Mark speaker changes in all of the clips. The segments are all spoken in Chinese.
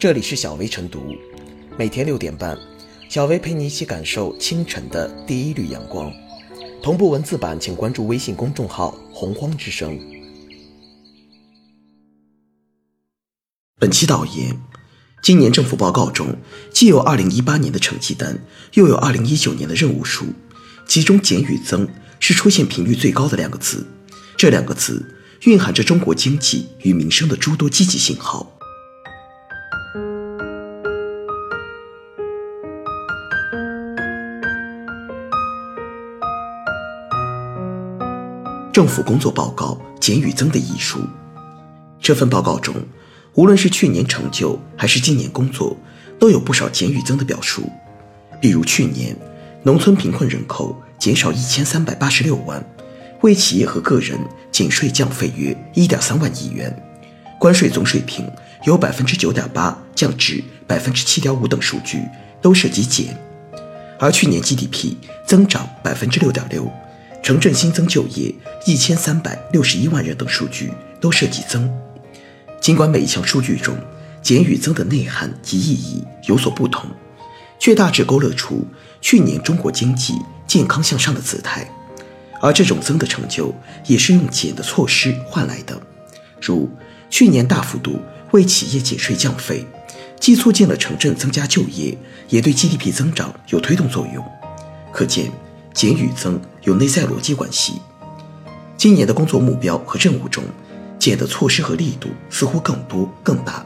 Speaker 1: 这里是小薇晨读，每天六点半，小薇陪你一起感受清晨的第一缕阳光。同步文字版，请关注微信公众号“洪荒之声”。本期导言：今年政府报告中，既有2018年的成绩单，又有2019年的任务书，其中“减”与“增”是出现频率最高的两个字。这两个字蕴含着中国经济与民生的诸多积极信号。政府工作报告《减与增的艺术》这份报告中，无论是去年成就还是今年工作，都有不少减与增的表述。比如去年，农村贫困人口减少一千三百八十六万，为企业和个人减税降费约一点三万亿元，关税总水平由百分之九点八降至百分之七点五等数据都涉及减。而去年 GDP 增长百分之六点六。城镇新增就业一千三百六十一万人等数据都涉及增，尽管每一项数据中减与增的内涵及意义有所不同，却大致勾勒出去年中国经济健康向上的姿态。而这种增的成就也是用减的措施换来的，如去年大幅度为企业减税降费，既促进了城镇增加就业，也对 GDP 增长有推动作用。可见。减与增有内在逻辑关系。今年的工作目标和任务中，减的措施和力度似乎更多更大，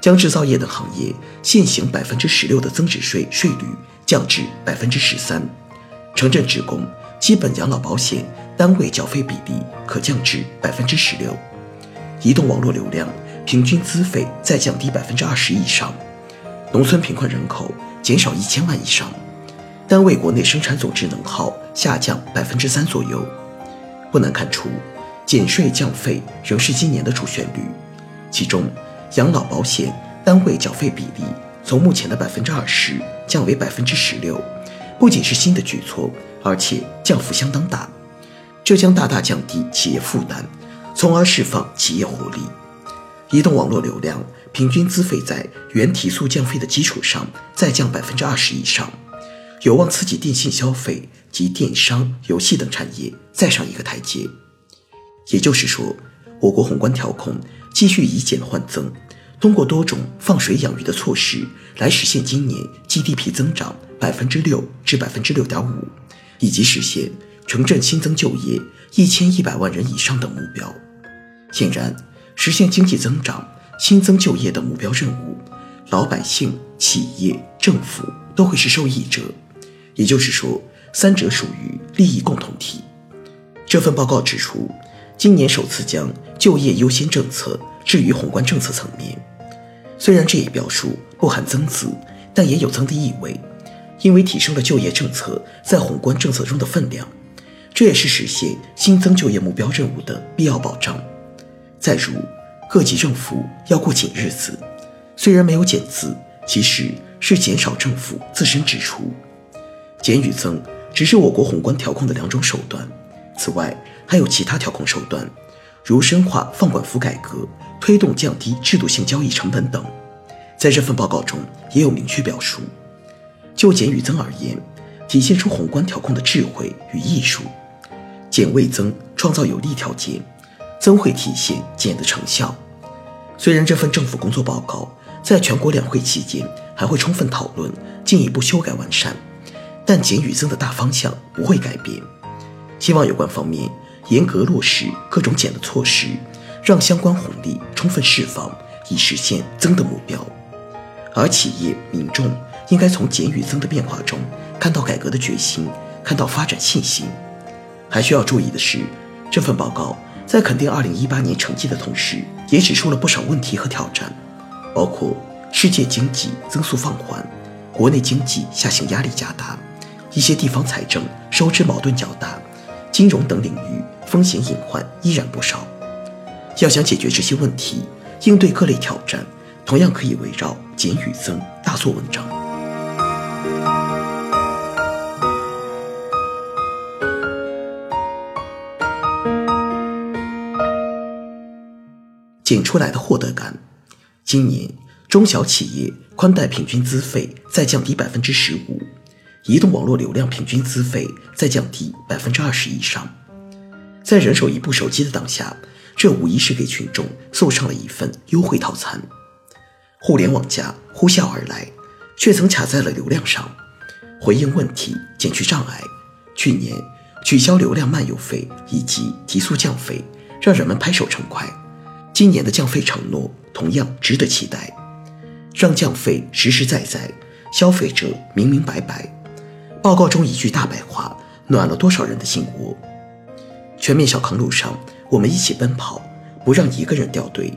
Speaker 1: 将制造业等行业现行百分之十六的增值税税率降至百分之十三，城镇职工基本养老保险单位缴费比例可降至百分之十六，移动网络流量平均资费再降低百分之二十以上，农村贫困人口减少一千万以上。单位国内生产总值能耗下降百分之三左右，不难看出，减税降费仍是今年的主旋律。其中，养老保险单位缴费比例从目前的百分之二十降为百分之十六，不仅是新的举措，而且降幅相当大，这将大大降低企业负担，从而释放企业活力。移动网络流量平均资费在原提速降费的基础上再降百分之二十以上。有望刺激电信消费及电商、游戏等产业再上一个台阶。也就是说，我国宏观调控继续以减换增，通过多种放水养鱼的措施来实现今年 GDP 增长百分之六至百分之六点五，以及实现城镇新增就业一千一百万人以上的目标。显然，实现经济增长、新增就业的目标任务，老百姓、企业、政府都会是受益者。也就是说，三者属于利益共同体。这份报告指出，今年首次将就业优先政策置于宏观政策层面。虽然这一表述不含增字，但也有增的意味，因为提升了就业政策在宏观政策中的分量。这也是实现新增就业目标任务的必要保障。再如，各级政府要过紧日子，虽然没有减字，其实是减少政府自身支出。减与增只是我国宏观调控的两种手段，此外还有其他调控手段，如深化放管服改革、推动降低制度性交易成本等。在这份报告中也有明确表述。就减与增而言，体现出宏观调控的智慧与艺术。减为增创造有利条件，增会体现减的成效。虽然这份政府工作报告在全国两会期间还会充分讨论，进一步修改完善。但减与增的大方向不会改变，希望有关方面严格落实各种减的措施，让相关红利充分释放，以实现增的目标。而企业民众应该从减与增的变化中看到改革的决心，看到发展信心。还需要注意的是，这份报告在肯定2018年成绩的同时，也指出了不少问题和挑战，包括世界经济增速放缓，国内经济下行压力加大。一些地方财政收支矛盾较大，金融等领域风险隐患依然不少。要想解决这些问题，应对各类挑战，同样可以围绕减与增大做文章。减出来的获得感，今年中小企业宽带平均资费再降低百分之十五，移动网络流量平均资费再降低百分之二十以上。在人手一部手机的当下，这无疑是给群众送上了一份优惠套餐。互联网加呼啸而来，却曾卡在了流量上。回应问题，减去障碍。去年取消流量漫游费以及提速降费，让人们拍手称快。今年的降费承诺同样值得期待，让降费实实在在，消费者明明白白。报告中一句大白话，暖了多少人的心窝。全面小康路上，我们一起奔跑，不让一个人掉队。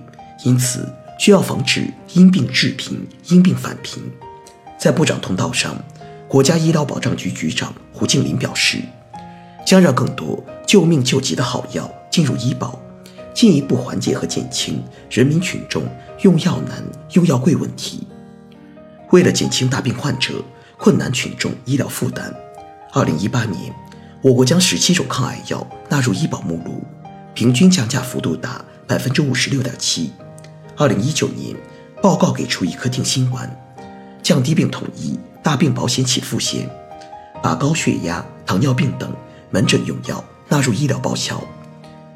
Speaker 1: 因此，需要防止因病致贫、因病返贫。在部长通道上，国家医疗保障局局长胡静林表示，将让更多救命救急的好药进入医保，进一步缓解和减轻人民群众用药难、用药贵问题。为了减轻大病患者、困难群众医疗负担，二零一八年，我国将十七种抗癌药纳入医保目录，平均降价幅度达百分之五十六点七。二零一九年，报告给出一颗定心丸，降低并统一大病保险起付线，把高血压、糖尿病等门诊用药纳入医疗报销，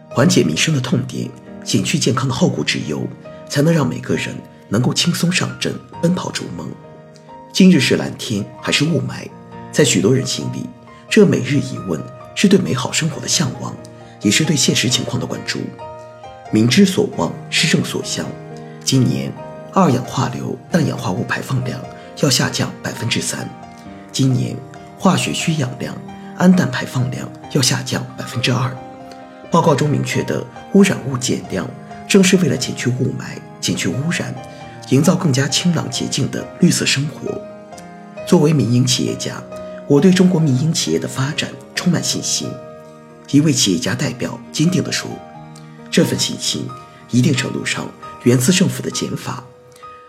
Speaker 1: 缓解民生的痛点，减去健康的后顾之忧，才能让每个人能够轻松上阵，奔跑逐梦。今日是蓝天还是雾霾？在许多人心里，这每日一问是对美好生活的向往，也是对现实情况的关注。民之所望，施政所向。今年二氧化硫氮氧化物排放量要下降百分之三，今年化学需氧量氨氮排放量要下降百分之二。报告中明确的污染物减量，正是为了减去雾霾、减去污染，营造更加清朗洁净的绿色生活。作为民营企业家，我对中国民营企业的发展充满信心。一位企业家代表坚定地说：“这份信心，一定程度上。”源自政府的减法，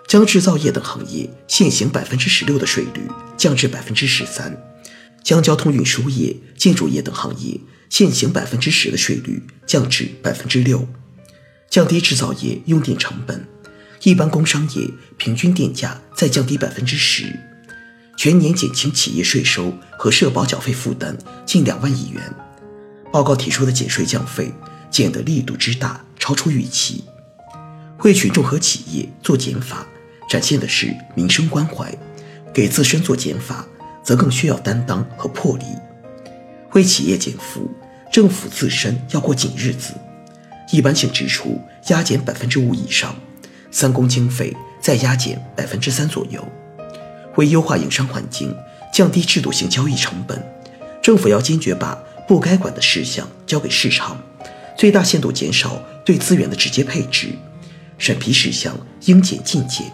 Speaker 1: 将制造业等行业现行百分之十六的税率降至百分之十三，将交通运输业、建筑业等行业现行百分之十的税率降至百分之六，降低制造业用电成本，一般工商业平均电价再降低百分之十，全年减轻企业税收和社保缴费负担近两万亿元。报告提出的减税降费，减的力度之大，超出预期。为群众和企业做减法，展现的是民生关怀；给自身做减法，则更需要担当和魄力。为企业减负，政府自身要过紧日子。一般性支出压减百分之五以上，三公经费再压减百分之三左右。为优化营商环境，降低制度性交易成本，政府要坚决把不该管的事项交给市场，最大限度减少对资源的直接配置。审批事项应检尽检，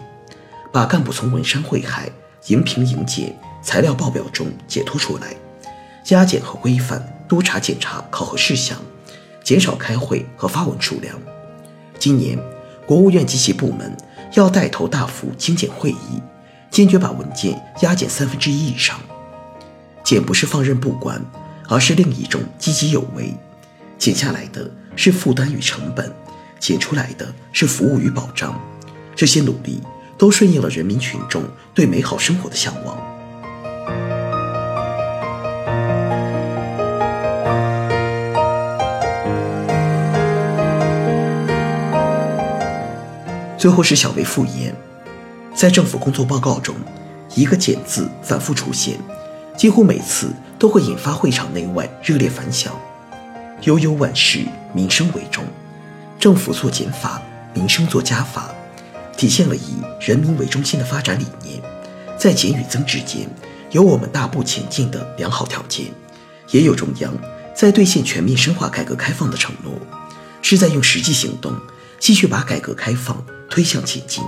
Speaker 1: 把干部从文山会海、荧评迎检材料报表中解脱出来，加减和规范督查检查考核事项，减少开会和发文数量。今年，国务院及其部门要带头大幅精简会议，坚决把文件压减三分之一以上。减不是放任不管，而是另一种积极有为，减下来的是负担与成本。减出来的是服务与保障，这些努力都顺应了人民群众对美好生活的向往。最后是小微复言，在政府工作报告中，一个“减”字反复出现，几乎每次都会引发会场内外热烈反响。悠悠万事，民生为重。政府做减法，民生做加法，体现了以人民为中心的发展理念。在减与增之间，有我们大步前进的良好条件，也有中央在兑现全面深化改革开放的承诺，是在用实际行动继续把改革开放推向前进。